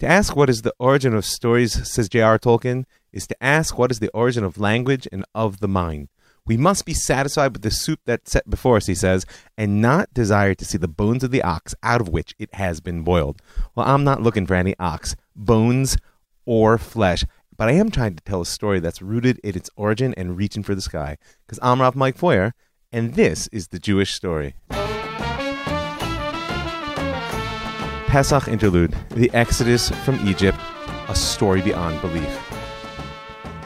To ask what is the origin of stories, says J.R. Tolkien, is to ask what is the origin of language and of the mind. We must be satisfied with the soup that's set before us, he says, and not desire to see the bones of the ox out of which it has been boiled. Well, I'm not looking for any ox, bones, or flesh, but I am trying to tell a story that's rooted in its origin and reaching for the sky. Because I'm Rav Mike Feuer, and this is the Jewish story. Pesach interlude, the Exodus from Egypt, a story beyond belief.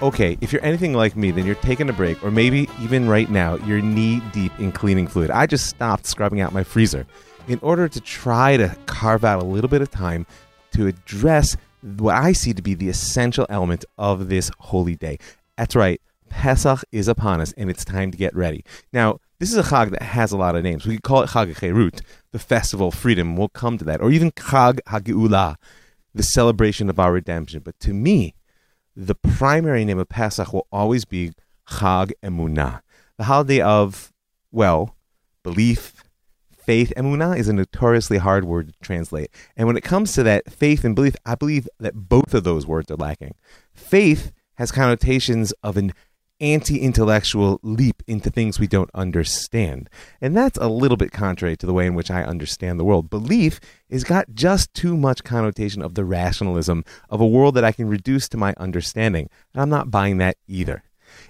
Okay, if you're anything like me, then you're taking a break, or maybe even right now, you're knee deep in cleaning fluid. I just stopped scrubbing out my freezer in order to try to carve out a little bit of time to address what I see to be the essential element of this holy day. That's right, Pesach is upon us, and it's time to get ready. Now, this is a Chag that has a lot of names. We could call it Chag Cherut, the festival of freedom. We'll come to that. Or even Chag HaGeula, the celebration of our redemption. But to me, the primary name of Pesach will always be Chag Emunah, the holiday of, well, belief, faith. Emunah is a notoriously hard word to translate. And when it comes to that faith and belief, I believe that both of those words are lacking. Faith has connotations of an anti intellectual leap into things we don't understand. And that's a little bit contrary to the way in which I understand the world. Belief is got just too much connotation of the rationalism of a world that I can reduce to my understanding. And I'm not buying that either.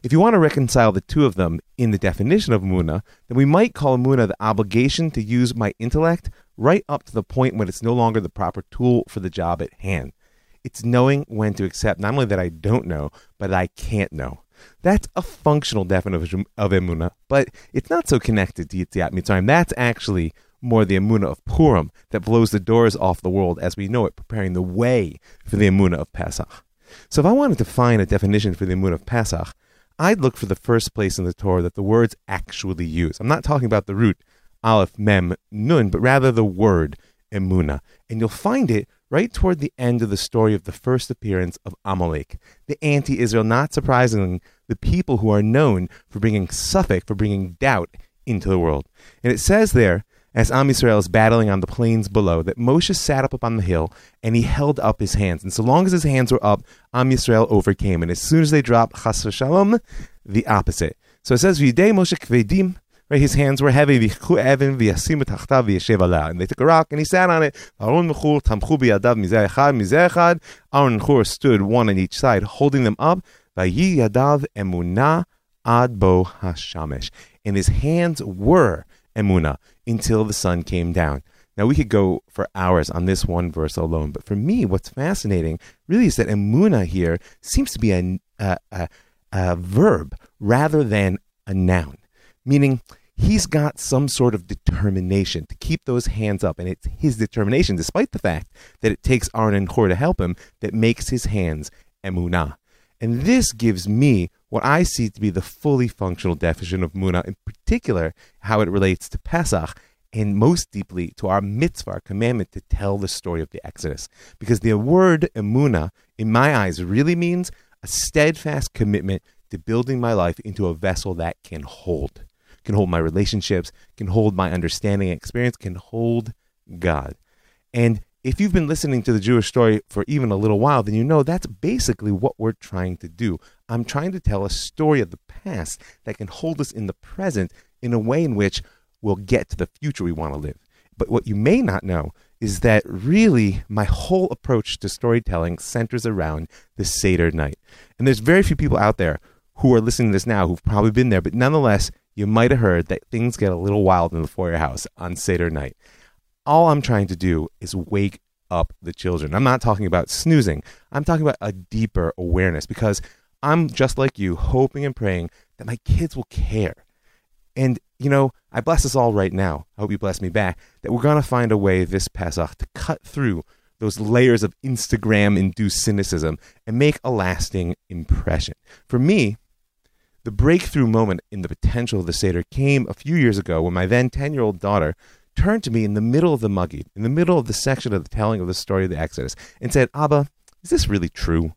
If you want to reconcile the two of them in the definition of Muna, then we might call Muna the obligation to use my intellect right up to the point when it's no longer the proper tool for the job at hand. It's knowing when to accept not only that I don't know, but I can't know. That's a functional definition of emuna, but it's not so connected to Yetziat Mitzrayim. That's actually more the emuna of Purim that blows the doors off the world as we know it, preparing the way for the emuna of Pesach. So if I wanted to find a definition for the emuna of Pesach, I'd look for the first place in the Torah that the words actually use. I'm not talking about the root aleph, mem, nun, but rather the word emuna. And you'll find it right toward the end of the story of the first appearance of Amalek, the anti Israel, not surprisingly, the people who are known for bringing safek, for bringing doubt into the world. And it says there, as Am Yisrael is battling on the plains below, that Moshe sat up, upon the hill and he held up his hands. And so long as his hands were up, Am Yisrael overcame. And as soon as they dropped, Chas Shalom, the opposite. So it says, Moshe kvedim Right, his hands were heavy. And they took a rock and he sat on it. Aaron and Hur stood one on each side, holding them up. And his hands were emuna until the sun came down. Now we could go for hours on this one verse alone, but for me, what's fascinating really is that emuna here seems to be a, a, a, a verb rather than a noun, meaning he's got some sort of determination to keep those hands up. And it's his determination, despite the fact that it takes Aaron and to help him, that makes his hands emunah. And this gives me what I see to be the fully functional definition of Muna, in particular, how it relates to Pesach, and most deeply to our mitzvah, our commandment to tell the story of the Exodus. Because the word emuna, in my eyes, really means a steadfast commitment to building my life into a vessel that can hold can hold my relationships, can hold my understanding and experience, can hold God. And if you've been listening to the Jewish story for even a little while, then you know that's basically what we're trying to do. I'm trying to tell a story of the past that can hold us in the present in a way in which we'll get to the future we want to live. But what you may not know is that really my whole approach to storytelling centers around the Seder night. And there's very few people out there who are listening to this now who've probably been there, but nonetheless, you might have heard that things get a little wild in the Feuer house on Seder night. All I'm trying to do is wake up the children. I'm not talking about snoozing. I'm talking about a deeper awareness because I'm just like you, hoping and praying that my kids will care. And, you know, I bless us all right now. I hope you bless me back that we're going to find a way this Pesach to cut through those layers of Instagram induced cynicism and make a lasting impression. For me, the breakthrough moment in the potential of the Seder came a few years ago when my then 10 year old daughter turned to me in the middle of the Magid, in the middle of the section of the telling of the story of the Exodus, and said, Abba, is this really true?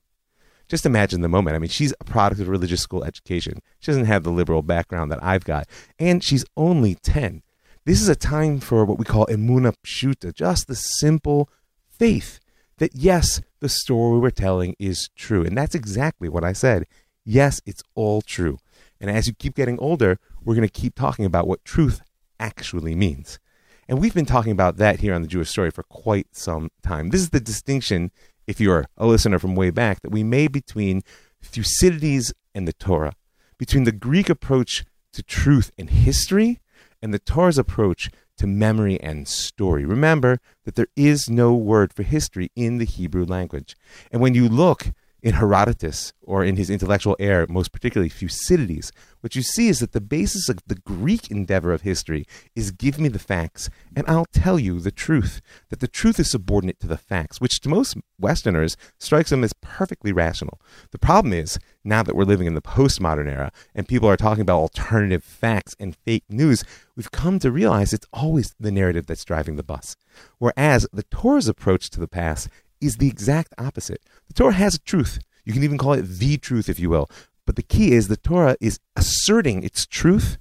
Just imagine the moment. I mean, she's a product of religious school education. She doesn't have the liberal background that I've got, and she's only 10. This is a time for what we call emuna pshuta, just the simple faith that yes, the story we're telling is true. And that's exactly what I said. Yes, it's all true. And as you keep getting older, we're going to keep talking about what truth actually means. And we've been talking about that here on the Jewish story for quite some time. This is the distinction, if you're a listener from way back, that we made between Thucydides and the Torah, between the Greek approach to truth and history and the Torah's approach to memory and story. Remember that there is no word for history in the Hebrew language. And when you look in Herodotus or in his intellectual heir, most particularly Thucydides, what you see is that the basis of the Greek endeavor of history is give me the facts and I'll tell you the truth. That the truth is subordinate to the facts, which to most Westerners strikes them as perfectly rational. The problem is, now that we're living in the postmodern era and people are talking about alternative facts and fake news, we've come to realize it's always the narrative that's driving the bus. Whereas the Torah's approach to the past is the exact opposite. The Torah has a truth. You can even call it the truth, if you will. But the key is the Torah is asserting its truth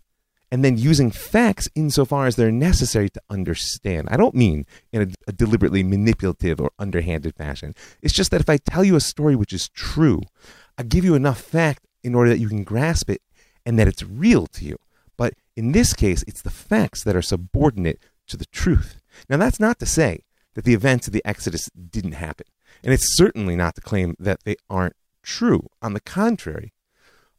and then using facts insofar as they're necessary to understand. I don't mean in a, a, deliberately manipulative or underhanded fashion. It's just that if I tell you a story which is true, I give you enough fact in order that you can grasp it and that it's real to you. But in this case, it's the facts that are subordinate to the truth. Now, that's not to say that the events of the Exodus didn't happen. And it's certainly not to claim that they aren't true. On the contrary,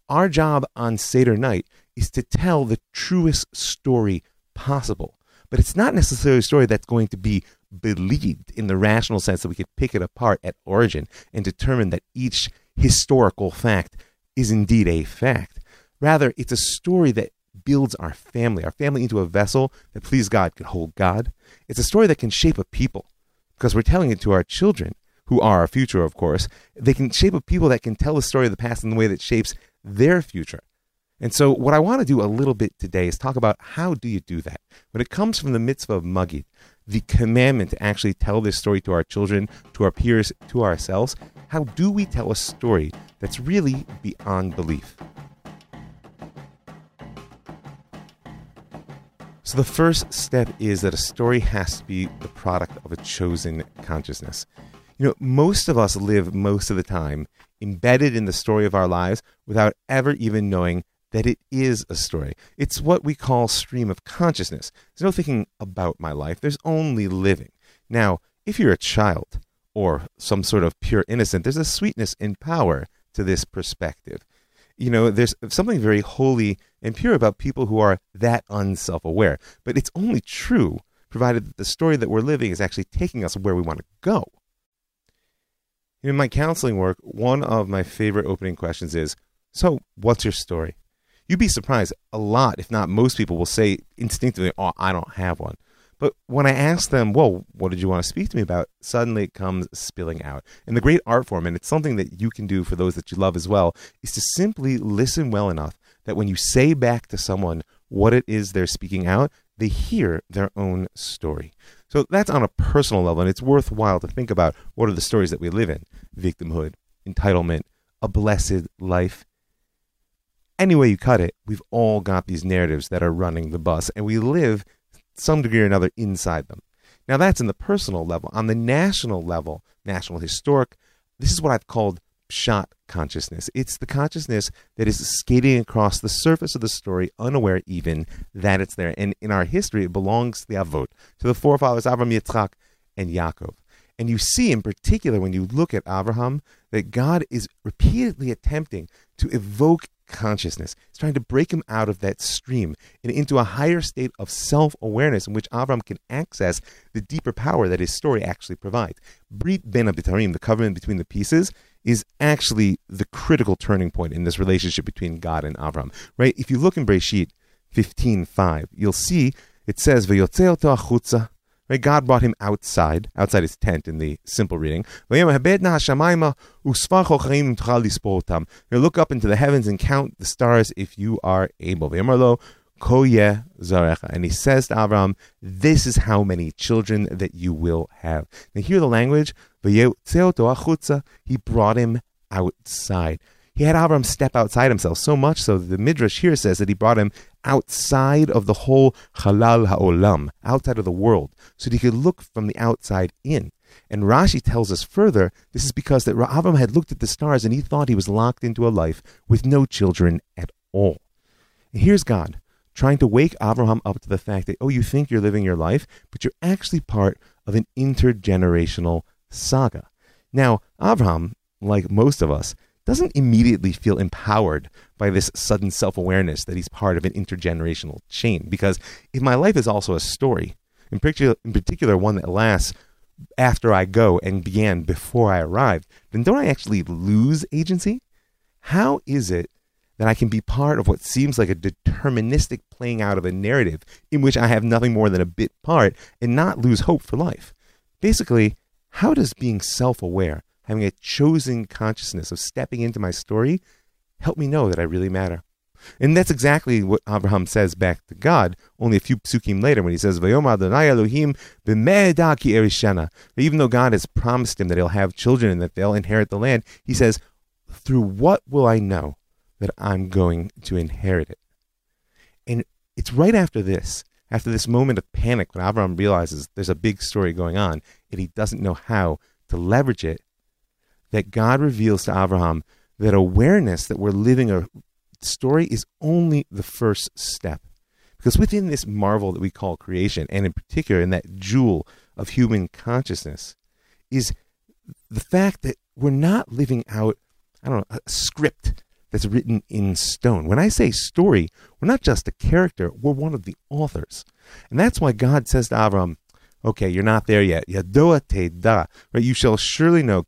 our job on Seder night is to tell the truest story possible. But it's not necessarily a story that's going to be believed in the rational sense that we could pick it apart at origin and determine that each historical fact is indeed a fact. Rather, it's a story that builds our family, our family into a vessel that, please God, can hold God. It's a story that can shape a people because we're telling it to our children, who are our future, of course. They can shape a people that can tell the story of the past in the way that shapes their future. And so, what I want to do a little bit today is talk about how do you do that? When it comes from the mitzvah of Magid, the commandment to actually tell this story to our children, to our peers, to ourselves, how do we tell a story that's really beyond belief? So, the first step is that a story has to be the product of a chosen consciousness. You know, most of us live most of the time embedded in the story of our lives without ever even knowing that it is a story. It's what we call stream of consciousness. There's no thinking about my life, there's only living. Now, if you're a child or some sort of pure innocent, there's a sweetness and power to this perspective you know, there's something very holy and pure about people who are that unself aware. But it's only true provided that the story that we're living is actually taking us where we want to go. In my counseling work, one of my favorite opening questions is So, what's your story? You'd be surprised. A lot, if not most people, will say instinctively, Oh, I don't have one. But when I ask them, well, what did you want to speak to me about? Suddenly it comes spilling out. And the great art form, and it's something that you can do for those that you love as well, is to simply listen well enough that when you say back to someone what it is they're speaking out, they hear their own story. So that's on a personal level, and it's worthwhile to think about what are the stories that we live in victimhood, entitlement, a blessed life. Any way you cut it, we've all got these narratives that are running the bus, and we live some degree or another inside them. Now, that's in the personal level. On the national level, national historic, this is what I've called shot consciousness. It's the consciousness that is skating across the surface of the story, unaware even that it's there. And in our history, it belongs to the Avot, to the forefathers Avram, Yitzchak, and Yaakov. And you see, in particular, when you look at Abraham, that God is repeatedly attempting to evoke consciousness. He's trying to break him out of that stream and into a higher state of self awareness in which Avram can access the deeper power that his story actually provides. Brit Bein HaBetarim, the covenant between the pieces, is actually the critical turning point in this relationship between God and Avram. Right? If you look in Breshit 15.5, you'll see it says, Right? God brought him outside, outside his tent in the simple reading. Look up into the heavens and count the stars if you are able. And he says to Avram, This is how many children that you will have. Now hear the language. He brought him outside. He had Avram step outside himself, so much so the Midrash here says that he brought him outside of the whole halal ha'olam, outside of the world, so that he could look from the outside in. And Rashi tells us further this is because that Avram had looked at the stars and he thought he was locked into a life with no children at all. And here's God trying to wake Abraham up to the fact that, oh, you think you're living your life, but you're actually part of an intergenerational saga. Now, Abraham, like most of us, doesn't immediately feel empowered by this sudden self awareness that he's part of an intergenerational chain. Because if my life is also a story, in particular, in particular one that lasts after I go and began before I arrived, then don't I actually lose agency? How is it that I can be part of what seems like a deterministic playing out of a narrative in which I have nothing more than a bit part and not lose hope for life? Basically, how does being self aware, having a chosen consciousness of stepping into my story, help me know that I really matter? And that's exactly what Abraham says back to God only a few psukim later when he says, Elohim Even though God has promised him that he'll have children and that they'll inherit the land, he says, Through what will I know that I'm going to inherit it? And it's right after this, after this moment of panic, when Abraham realizes there's a big story going on and he doesn't know how to leverage it, that God reveals to Abraham that awareness that we're living a story is only the first step. Because within this marvel that we call creation, and in particular in that jewel of human consciousness, is the fact that we're not living out, I don't know, a script that's written in stone. When I say story, we're not just a character, we're one of the authors. And that's why God says to Avram, Okay, you're not there yet. Yadoa. Right? You shall surely know.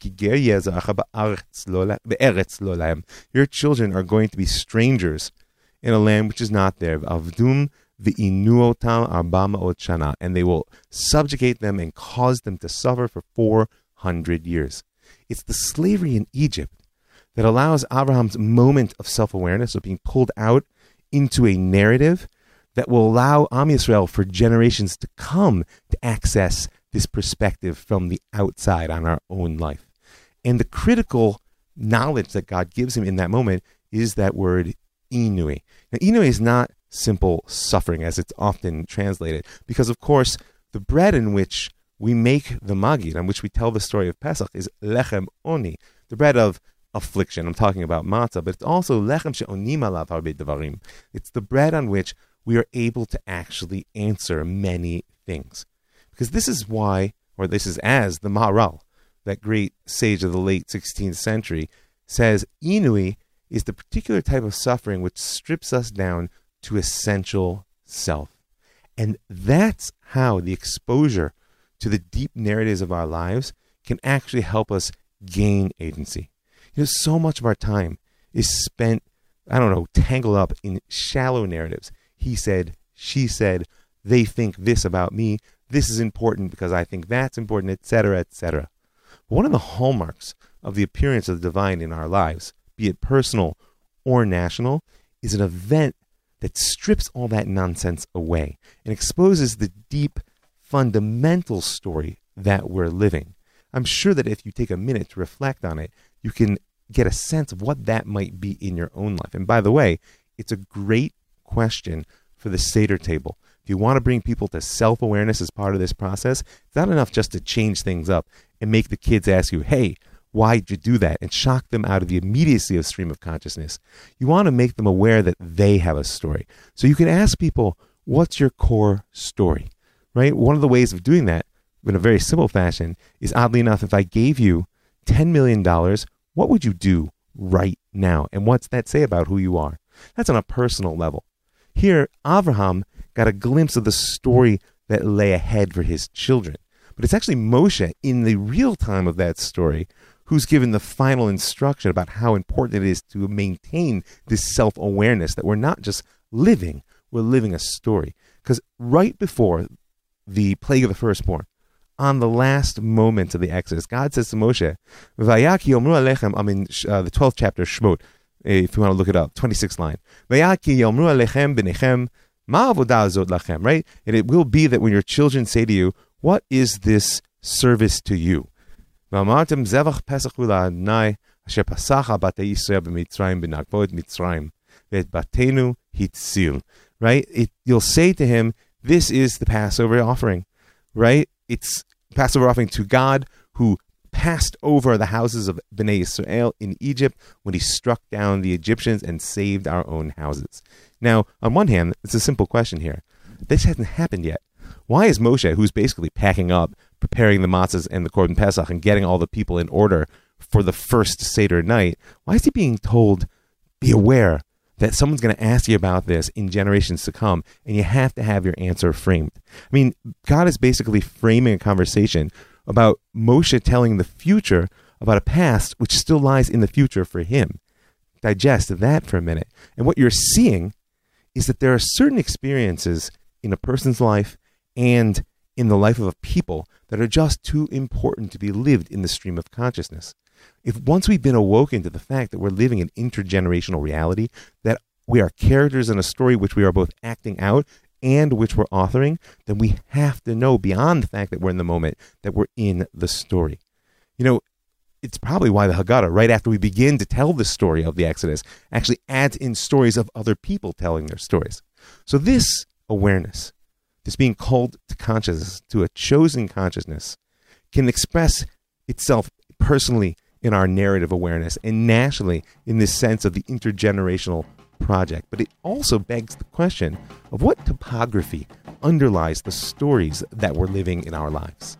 Your children are going to be strangers in a land which is not there. Avdum v'inuotam arbama shana. And they will subjugate them and cause them to suffer for 400 years. It's the slavery in Egypt that allows Abraham's moment of self awareness of being pulled out into a narrative that will allow Am Yisrael for generations to come to access this perspective from the outside on our own life. And the critical knowledge that God gives him in that moment is that word inui. Now, inui is not simple suffering as it's often translated, because of course, the bread in which we make the magid, on which we tell the story of Pesach, is lechem oni, the bread of affliction. I'm talking about matzah, but it's also lechem she'onim alav devarim. It's the bread on which we are able to actually answer many things. Because this is why, or this is as the Maharal, that great sage of the late 16th century, says Inui is the particular type of suffering which strips us down to essential self. And that's how the exposure to the deep narratives of our lives can actually help us gain agency. You know, so much of our time is spent, I don't know, tangled up in shallow narratives he said, she said, they think this about me, this is important because I think that's important, etc., etc. One of the hallmarks of the appearance of the divine in our lives, be it personal or national, is an event that strips all that nonsense away and exposes the deep, fundamental story that we're living. I'm sure that if you take a minute to reflect on it, you can get a sense of what that might be in your own life. And by the way, it's a great question for the Seder table. If you want to bring people to self awareness as part of this process, it's not enough just to change things up and make the kids ask you, hey, why'd you do that? And shock them out of the immediacy of stream of consciousness. You want to make them aware that they have a story. So you can ask people, what's your core story? Right? One of the ways of doing that in a very simple fashion is oddly enough, if I gave you $10 million, what would you do right now? And what's that say about who you are? That's on a personal level. Here, Avraham got a glimpse of the story that lay ahead for his children. But it's actually Moshe, in the real time of that story, who's given the final instruction about how important it is to maintain this self awareness that we're not just living, we're living a story. Because right before the plague of the firstborn, on the last moment of the Exodus, God says to Moshe, Vayaki Yomru Alechem, I mean, uh, the 12th chapter of Shemot, if you want to look it up, 26th line. Right? And it will be that when your children say to you, What is this service to you? Right? It, you'll say to him, This is the Passover offering. Right? It's Passover offering to God who passed over the houses of Bnei Israel in Egypt when he struck down the Egyptians and saved our own houses. Now, on one hand, it's a simple question here. This hasn't happened yet. Why is Moshe, who's basically packing up, preparing the matzahs and the Korban Pesach and getting all the people in order for the first Seder night, why is he being told, be aware that someone's going to ask you about this in generations to come, and you have to have your answer framed? I mean, God is basically framing a conversation about Moshe telling the future about a past which still lies in the future for him. Digest that for a minute. And what you're seeing is that there are certain experiences in a person's life and in the life of a people that are just too important to be lived in the stream of consciousness. If once we've been awoken to the fact that we're living an intergenerational reality, that we are characters in a story which we are both acting out and which we're authoring, then we have to know beyond the fact that we're in the moment that we're in the story. You know, it's probably why the Haggadah, right after we begin to tell the story of the Exodus, actually adds in stories of other people telling their stories. So this awareness, this being called to consciousness, to a chosen consciousness, can express itself personally in our narrative awareness and nationally in this sense of the intergenerational project. But it also begs the question of what topography underlies the stories that we're living in our lives.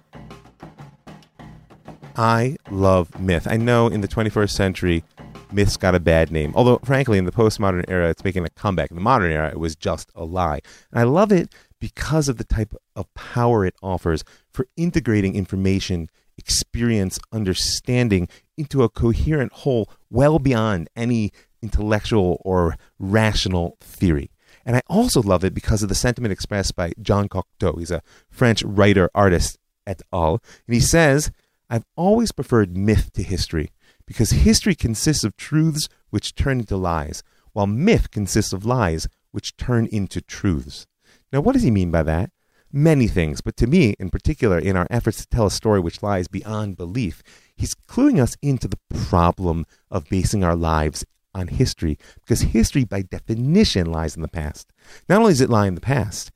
I love myth. I know in the 21st century, myth's got a bad name. Although, frankly, in the postmodern era, it's making a comeback. In the modern era, it was just a lie. And I love it because of the type of power it offers for integrating information, experience, understanding into a coherent whole well beyond any intellectual or rational theory. And I also love it because of the sentiment expressed by Jean Cocteau. He's a French writer, artist et al. And he says, I've always preferred myth to history because history consists of truths which turn into lies, while myth consists of lies which turn into truths. Now, what does he mean by that? Many things, but to me, in particular, in our efforts to tell a story which lies beyond belief, he's cluing us into the problem of basing our lives on history, because history, by definition, lies in the past. Not only does it lie in the past,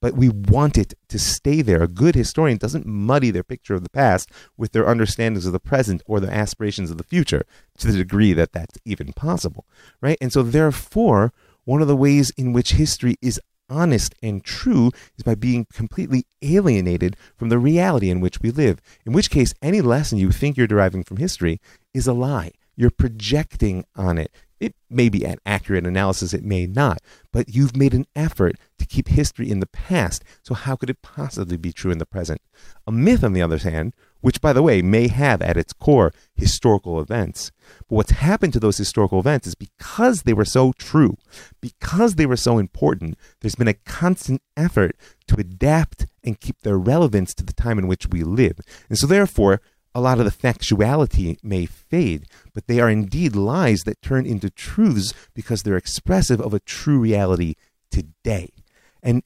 but we want it to stay there. A good historian doesn't muddy their picture of the past with their understandings of the present or their aspirations of the future to the degree that that's even possible, right? And so, therefore, one of the ways in which history is honest and true is by being completely alienated from the reality in which we live. In which case, any lesson you think you're deriving from history is a lie. You're projecting on it. It may be an accurate analysis, it may not, but you've made an effort to keep history in the past, so how could it possibly be true in the present? A myth, on the other hand, which, by the way, may have at its core historical events, but what's happened to those historical events is because they were so true, because they were so important, there's been a constant effort to adapt and keep their relevance to the time in which we live. And so, therefore, a lot of the factuality may fade, but they are indeed lies that turn into truths because they're expressive of a true reality today. And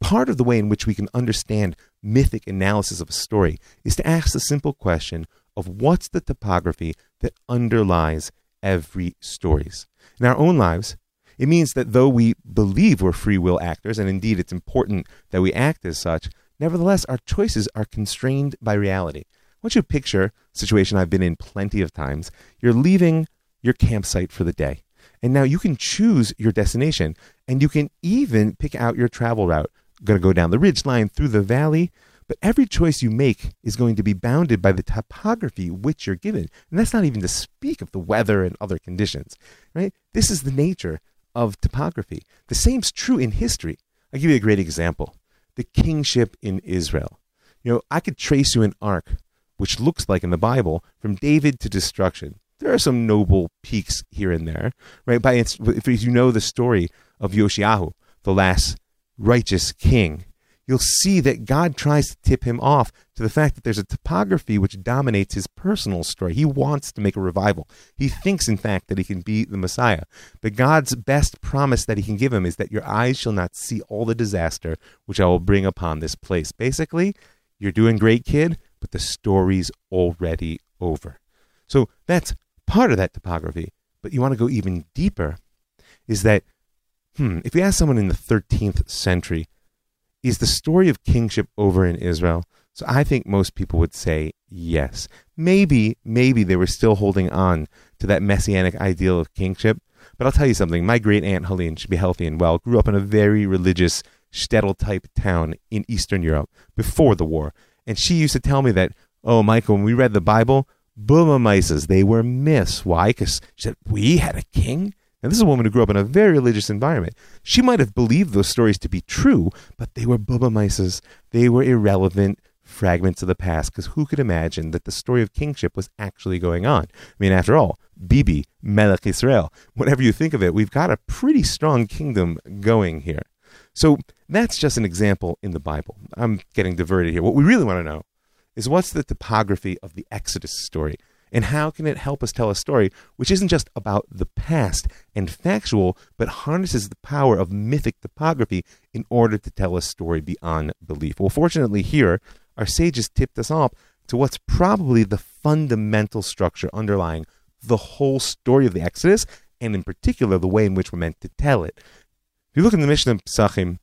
part of the way in which we can understand mythic analysis of a story is to ask the simple question of what's the topography that underlies every stories. In our own lives, it means that though we believe we're free will actors, and indeed it's important that we act as such, nevertheless our choices are constrained by reality want you to picture a situation I've been in plenty of times. You're leaving your campsite for the day. And now you can choose your destination and you can even pick out your travel route. Going to go down the ridge line through the valley, but every choice you make is going to be bounded by the topography which you're given. And that's not even to speak of the weather and other conditions, right? This is the nature of topography. The same's true in history. I'll give you a great example. The kingship in Israel. You know, I could trace you an arc which looks like in the Bible, from David to destruction. There are some noble peaks here and there, right? By if you know the story of Yoshiahu, the last righteous king, you'll see that God tries to tip him off to the fact that there's a topography which dominates his personal story. He wants to make a revival. He thinks, in fact, that he can be the Messiah. But God's best promise that he can give him is that your eyes shall not see all the disaster which I will bring upon this place. Basically, you're doing great, kid, but the story's already over. So that's part of that topography. But you want to go even deeper is that, hmm, if you ask someone in the 13th century, is the story of kingship over in Israel? So I think most people would say yes. Maybe, maybe they were still holding on to that messianic ideal of kingship. But I'll tell you something. My great aunt Helene should be healthy and well. Grew up in a very religious shtetl type town in Eastern Europe before the war, and she used to tell me that, oh, Michael, when we read the Bible, Bubba Mises, they were myths. Why? Because she said we had a king. And this is a woman who grew up in a very religious environment. She might have believed those stories to be true, but they were Bubba Mises. They were irrelevant fragments of the past because who could imagine that the story of kingship was actually going on? I mean, after all, Bibi, Melech Israel, whatever you think of it, we've got a pretty strong kingdom going here. So that's just an example in the Bible. I'm getting diverted here. What we really want to know is what's the topography of the Exodus story? And how can it help us tell a story which isn't just about the past and factual, but harnesses the power of mythic topography in order to tell a story beyond belief? Well, fortunately, here, our sages tipped us off to what's probably the fundamental structure underlying the whole story of the Exodus, and in particular, the way in which we're meant to tell it. If you look in the Mishnah Pesachim,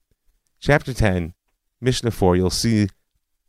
chapter 10, Mishnah 4, you'll see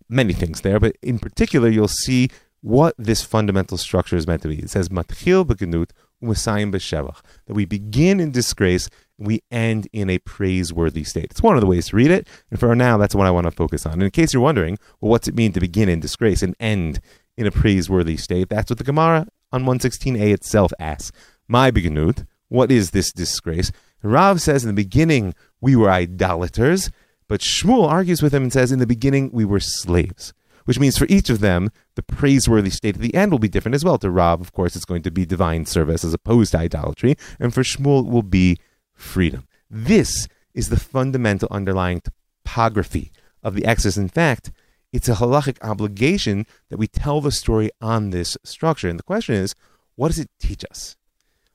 many things there, but in particular, you'll see what this fundamental structure is meant to be. It says, Matchil begenut u'masayim b'shevach, that we begin in disgrace and we end in a praiseworthy state. It's one of the ways to read it, and for now, that's what I want to focus on. And in case you're wondering, well, what's it mean to begin in disgrace and end in a praiseworthy state? That's what the Gemara on 116a itself asks. My begenut, what is this disgrace? Rav says in the beginning we were idolaters, but Shmuel argues with him and says in the beginning we were slaves which means for each of them, the praiseworthy state at the end will be different as well. To Rav, of course, it's going to be divine service as opposed to idolatry, and for Shmuel, it will be freedom. This is the fundamental underlying topography of the Exodus. In fact, it's a halachic obligation that we tell the story on this structure. And the question is, what does it teach us?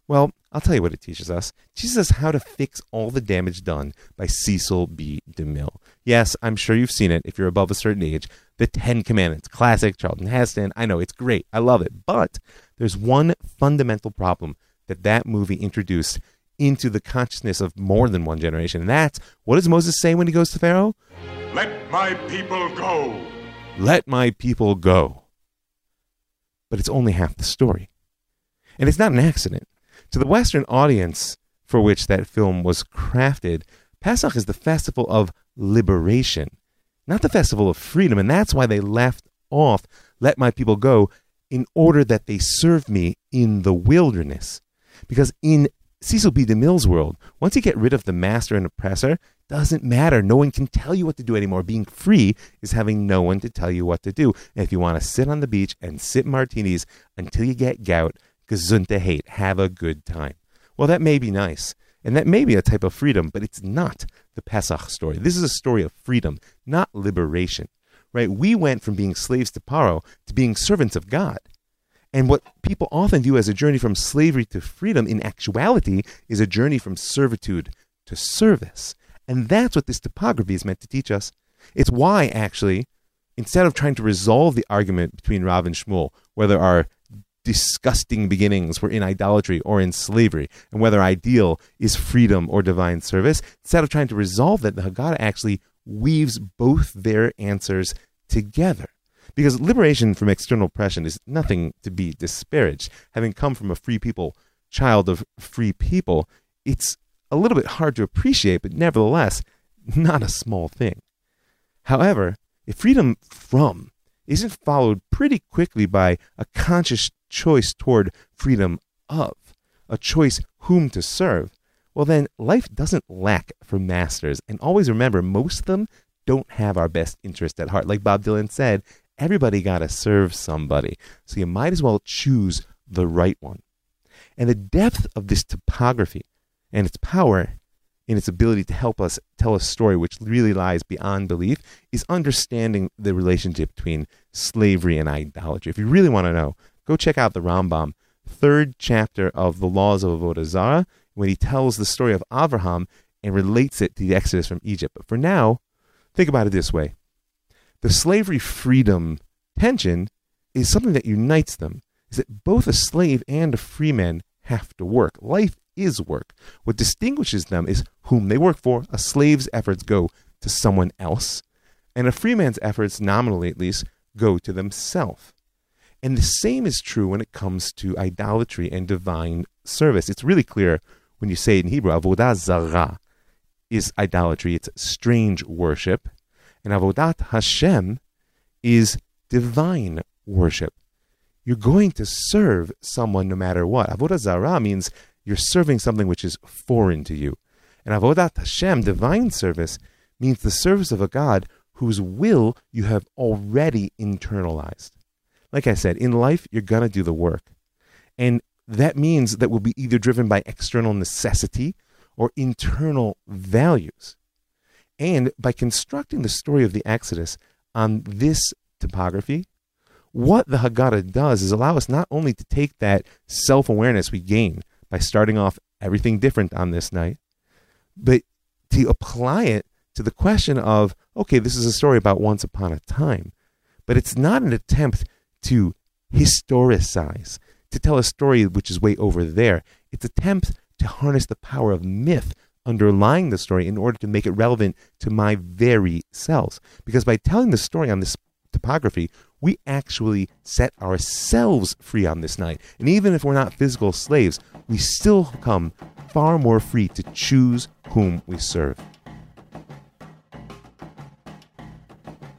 Well, I'll tell you what it teaches us. It teaches us how to fix all the damage done by Cecil B. DeMille. Yes, I'm sure you've seen it if you're above a certain age. The Ten Commandments, classic, Charlton Heston. I know it's great. I love it. But there's one fundamental problem that that movie introduced into the consciousness of more than one generation. And that's what does Moses say when he goes to Pharaoh? Let my people go. Let my people go. But it's only half the story. And it's not an accident. To the Western audience for which that film was crafted, Pesach is the festival of liberation, not the festival of freedom. And that's why they left off, let my people go, in order that they serve me in the wilderness. Because in Cecil B. DeMille's world, once you get rid of the master and oppressor, doesn't matter. No one can tell you what to do anymore. Being free is having no one to tell you what to do. And if you want to sit on the beach and sip martinis until you get gout, gesundheit, hate, have a good time. Well, that may be nice. And that may be a type of freedom, but it's not the Pesach story. This is a story of freedom, not liberation. Right? We went from being slaves to Paro to being servants of God. And what people often view as a journey from slavery to freedom in actuality is a journey from servitude to service. And that's what this topography is meant to teach us. It's why, actually, instead of trying to resolve the argument between Rav and Shmuel, whether our disgusting beginnings were in idolatry or in slavery, and whether ideal is freedom or divine service. Instead of trying to resolve that, the Haggadah actually weaves both their answers together. Because liberation from external oppression is nothing to be disparaged. Having come from a free people, child of free people, it's a little bit hard to appreciate, but nevertheless, not a small thing. However, if freedom from isn't followed pretty quickly by a conscious choice toward freedom of, a choice whom to serve, well, then life doesn't lack for masters. And always remember, most of them don't have our best interest at heart. Like Bob Dylan said, everybody got to serve somebody. So you might as well choose the right one. And the depth of this topography and its power in its ability to help us tell a story which really lies beyond belief is understanding the relationship between slavery and idolatry. If you really want to know, go check out the Rambam, third chapter of the Laws of Avodah Zarah, when he tells the story of Abraham and relates it to the Exodus from Egypt. But for now, think about it this way: the slavery freedom tension is something that unites them. Is that both a slave and a free man have to work. Life is work. What distinguishes them is whom they work for. A slave's efforts go to someone else. and a free man's efforts, nominally at least, go to themselves. And the same is true when it comes to idolatry and divine service. It's really clear when you say it in Hebrew, avodah zarah is idolatry, it's strange worship, and avodat Hashem is divine worship. You're going to serve someone no matter what. Avodah zarah means you're serving something which is foreign to you. And avodat Hashem, divine service, means the service of a God whose will you have already internalized. Like I said, in life, you're going to do the work. And that means that we'll be either driven by external necessity or internal values. And by constructing the story of the Exodus on this topography, what the Haggadah does is allow us not only to take that self awareness we gain by starting off everything different on this night, but to apply it to the question of, okay, this is a story about once upon a time, but it's not an attempt to historicize, to tell a story which is way over there. It's attempt to harness the power of myth underlying the story in order to make it relevant to my very selves. Because by telling the story on this topography, we actually set ourselves free on this night. And even if we're not physical slaves, we still come far more free to choose whom we serve.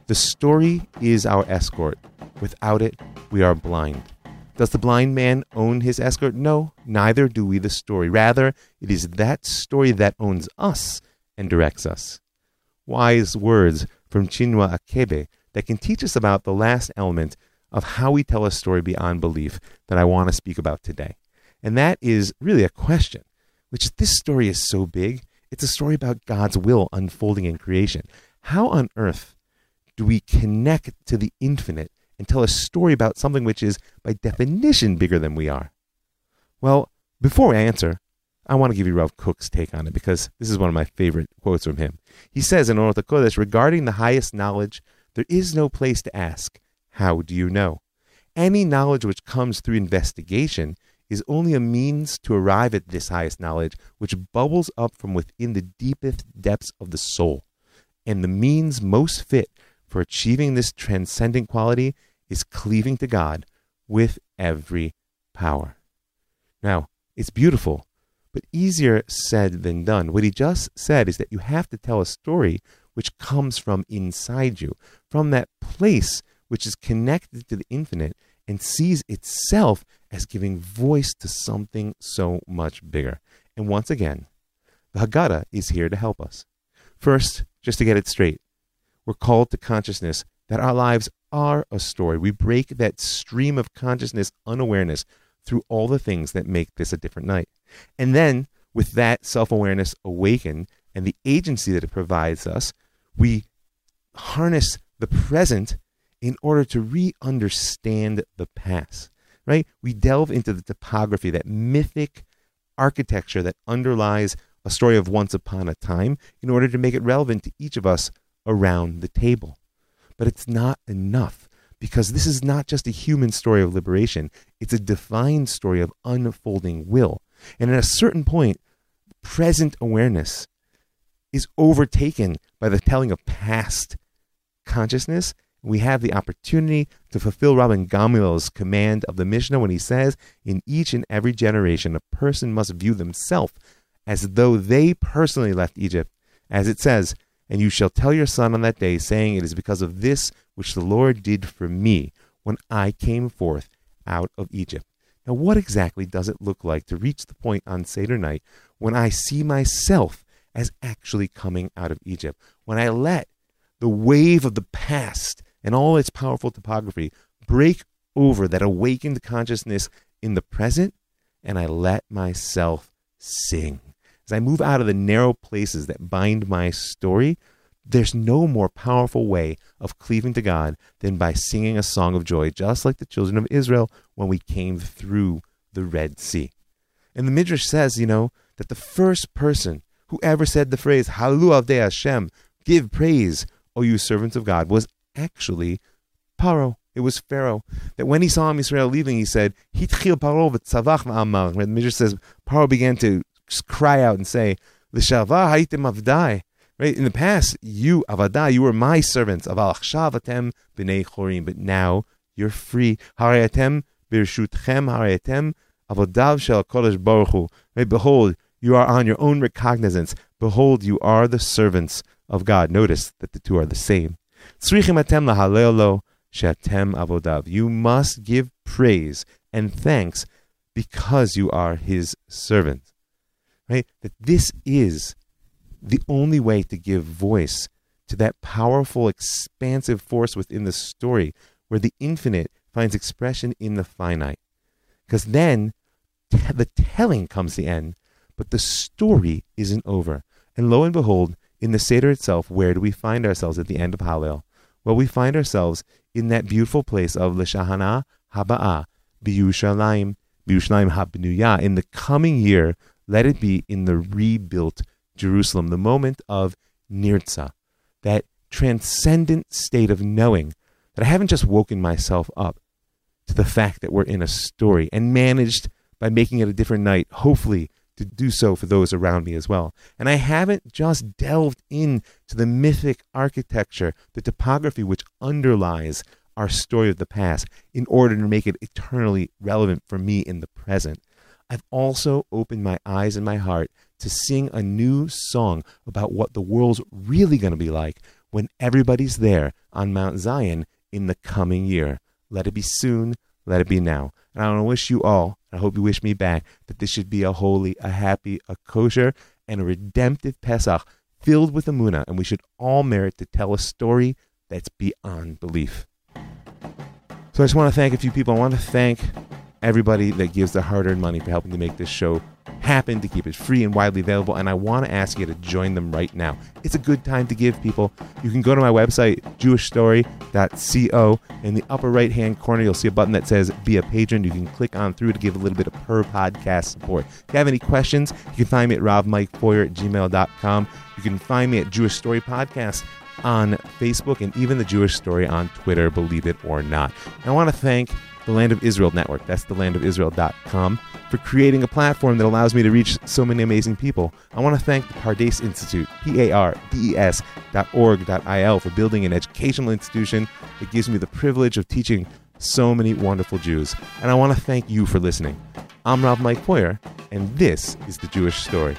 The story is our escort. Without it, we are blind. Does the blind man own his escort? No, neither do we the story. Rather, it is that story that owns us and directs us. Wise words from Chinua Achebe that can teach us about the last element of how we tell a story beyond belief that I want to speak about today. And that is really a question, which is this story is so big. It's a story about God's will unfolding in creation. How on earth do we connect to the infinite and tell a story about something which is, by definition, bigger than we are? Well, before I answer, I want to give you Rav Kook's take on it because this is one of my favorite quotes from him. He says in Orot HaKodesh, regarding the highest knowledge, there is no place to ask, How do you know? Any knowledge which comes through investigation is only a means to arrive at this highest knowledge, which bubbles up from within the deepest depths of the soul. And the means most fit for achieving this transcendent quality is cleaving to God with every power. Now, it's beautiful, but easier said than done. What he just said is that you have to tell a story which comes from inside you, from that place which is connected to the infinite and sees itself as giving voice to something so much bigger. And once again, the Haggadah is here to help us. First, just to get it straight, we're called to consciousness that our lives are a story. We break that stream of consciousness unawareness through all the things that make this a different night. And then, with that self awareness awakened and the agency that it provides us, we harness the present in order to re understand the past, right? We delve into the topography, that mythic architecture that underlies a story of once upon a time in order to make it relevant to each of us around the table. But it's not enough because this is not just a human story of liberation, it's a divine story of unfolding will. And at a certain point, present awareness is overtaken by the telling of past consciousness. We have the opportunity to fulfill Rabban Gamliel's command of the Mishnah when he says, In each and every generation, a person must view themselves as though they personally left Egypt. As it says, and you shall tell your son on that day, saying, It is because of this which the Lord did for me when I came forth out of Egypt. Now, what exactly does it look like to reach the point on Seder night when I see myself as actually coming out of Egypt? When I let the wave of the past and all its powerful topography break over that awakened consciousness in the present, and I let myself sing. As I move out of the narrow places that bind my story, there's no more powerful way of cleaving to God than by singing a song of joy, just like the children of Israel when we came through the Red Sea. And the Midrash says, you know, that the first person who ever said the phrase, Halu Avdei Hashem, give praise, O you servants of God, was actually Paro. It was Pharaoh. That when he saw Israel leaving, he said, Hitchil Paro v'tzavach ma'amar. The Midrash says, Paro began to cry out and say, L'shalva ha'itim avdai. Right? In the past, you, Avadah, you were my servants. Aval achshav b'nei chorim. But now you're free. Harayatem birshutchem harayatem avodav shel kodesh baruch. Right? Behold, you are on your own recognizance. Behold, you are the servants of God. Notice that the two are the same. Tzrichim atem lahalelo shetem avodav. You must give praise and thanks because you are his servants. Right? That this is the only way to give voice to that powerful, expansive force within the story where the infinite finds expression in the finite. Because then t- the telling comes to the end, but the story isn't over. And lo and behold, in the Seder itself, where do we find ourselves at the end of Hallel? Well, we find ourselves in that beautiful place of L'Shana Haba'ah, B'Yerushalayim, B'Yerushalayim HaBnuyah. In the coming year, let it be in the rebuilt Jerusalem, the moment of Nirtza, that transcendent state of knowing that I haven't just woken myself up to the fact that we're in a story and managed by making it a different night, hopefully to do so for those around me as well. And I haven't just delved into the mythic architecture, the topography which underlies our story of the past in order to make it eternally relevant for me in the present. I've also opened my eyes and my heart to sing a new song about what the world's really going to be like when everybody's there on Mount Zion in the coming year. Let it be soon, let it be now. And I want to wish you all, I hope you wish me back, that this should be a holy, a happy, a kosher, and a redemptive Pesach filled with Emunah, and we should all merit to tell a story that's beyond belief. So I just want to thank a few people. I want to thank everybody that gives their hard earned money for helping to make this show happen, to keep it free and widely available. And I want to ask you to join them right now. It's a good time to give people. You can go to my website, jewishstory.co. In the upper right hand corner, you'll see a button that says Be a Patron. You can click on through to give a little bit of per podcast support. If you have any questions, you can find me at ravmikefeuer at gmail.com. You can find me at Jewish Story Podcast on Facebook and even the Jewish Story on Twitter, believe it or not. And I want to thank the Land of Israel Network. That's thelandofisrael.com for creating a platform that allows me to reach so many amazing people. I want to thank the Pardes Institute, P-A-R-D-E-S dot org dot I-L, for building an educational institution that gives me the privilege of teaching so many wonderful Jews. And I want to thank you for listening. I'm Rav Mike Feuer, and this is The Jewish Story.